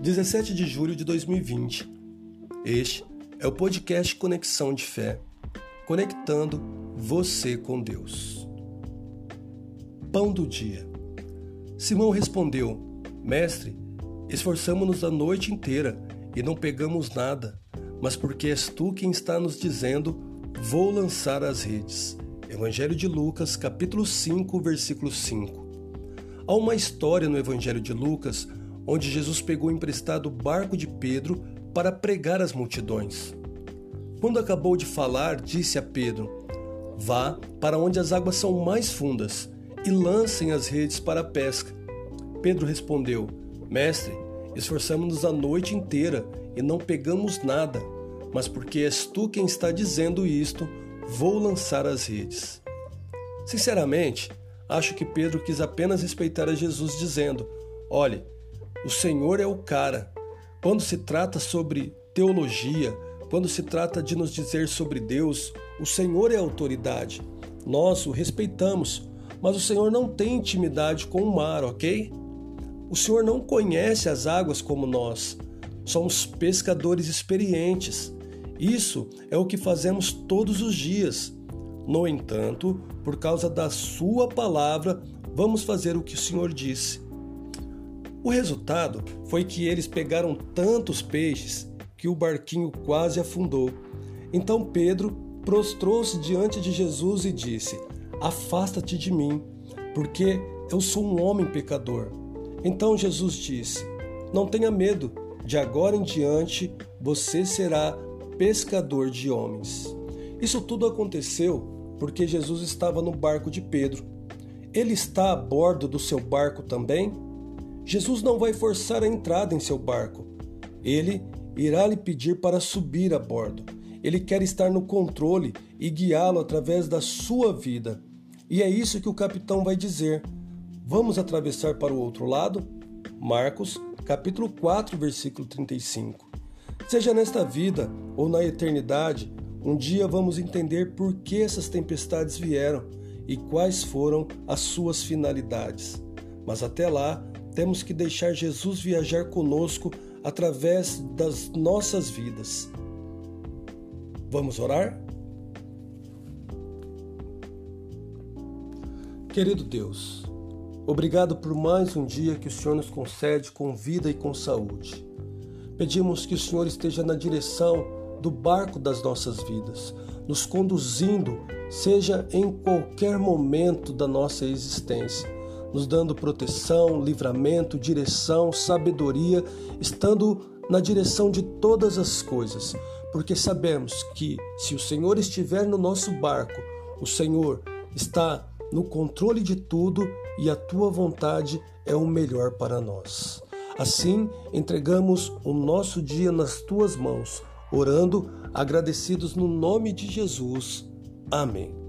17 de julho de 2020. Este é o podcast Conexão de Fé, conectando você com Deus. Pão do dia. Simão respondeu: Mestre, esforçamo-nos a noite inteira e não pegamos nada, mas porque és tu quem está nos dizendo, vou lançar as redes. Evangelho de Lucas, capítulo 5, versículo 5. Há uma história no Evangelho de Lucas onde Jesus pegou emprestado o barco de Pedro para pregar às multidões. Quando acabou de falar, disse a Pedro: Vá para onde as águas são mais fundas e lancem as redes para a pesca. Pedro respondeu: Mestre, esforçamos-nos a noite inteira e não pegamos nada, mas porque és tu quem está dizendo isto, vou lançar as redes. Sinceramente, acho que Pedro quis apenas respeitar a Jesus, dizendo: Olhe, o Senhor é o cara. Quando se trata sobre teologia, quando se trata de nos dizer sobre Deus, o Senhor é autoridade. Nós o respeitamos, mas o Senhor não tem intimidade com o mar, ok? O Senhor não conhece as águas como nós. Somos pescadores experientes. Isso é o que fazemos todos os dias. No entanto, por causa da Sua palavra, vamos fazer o que o Senhor disse. O resultado foi que eles pegaram tantos peixes que o barquinho quase afundou. Então Pedro prostrou-se diante de Jesus e disse: Afasta-te de mim, porque eu sou um homem pecador. Então Jesus disse: Não tenha medo, de agora em diante você será pescador de homens. Isso tudo aconteceu porque Jesus estava no barco de Pedro. Ele está a bordo do seu barco também? Jesus não vai forçar a entrada em seu barco. Ele irá lhe pedir para subir a bordo. Ele quer estar no controle e guiá-lo através da sua vida. E é isso que o capitão vai dizer. Vamos atravessar para o outro lado? Marcos, capítulo 4, versículo 35. Seja nesta vida ou na eternidade, um dia vamos entender por que essas tempestades vieram e quais foram as suas finalidades. Mas até lá, temos que deixar Jesus viajar conosco através das nossas vidas. Vamos orar? Querido Deus, obrigado por mais um dia que o Senhor nos concede com vida e com saúde. Pedimos que o Senhor esteja na direção do barco das nossas vidas, nos conduzindo, seja em qualquer momento da nossa existência nos dando proteção, livramento, direção, sabedoria, estando na direção de todas as coisas, porque sabemos que se o Senhor estiver no nosso barco, o Senhor está no controle de tudo e a tua vontade é o melhor para nós. Assim, entregamos o nosso dia nas tuas mãos, orando, agradecidos no nome de Jesus. Amém.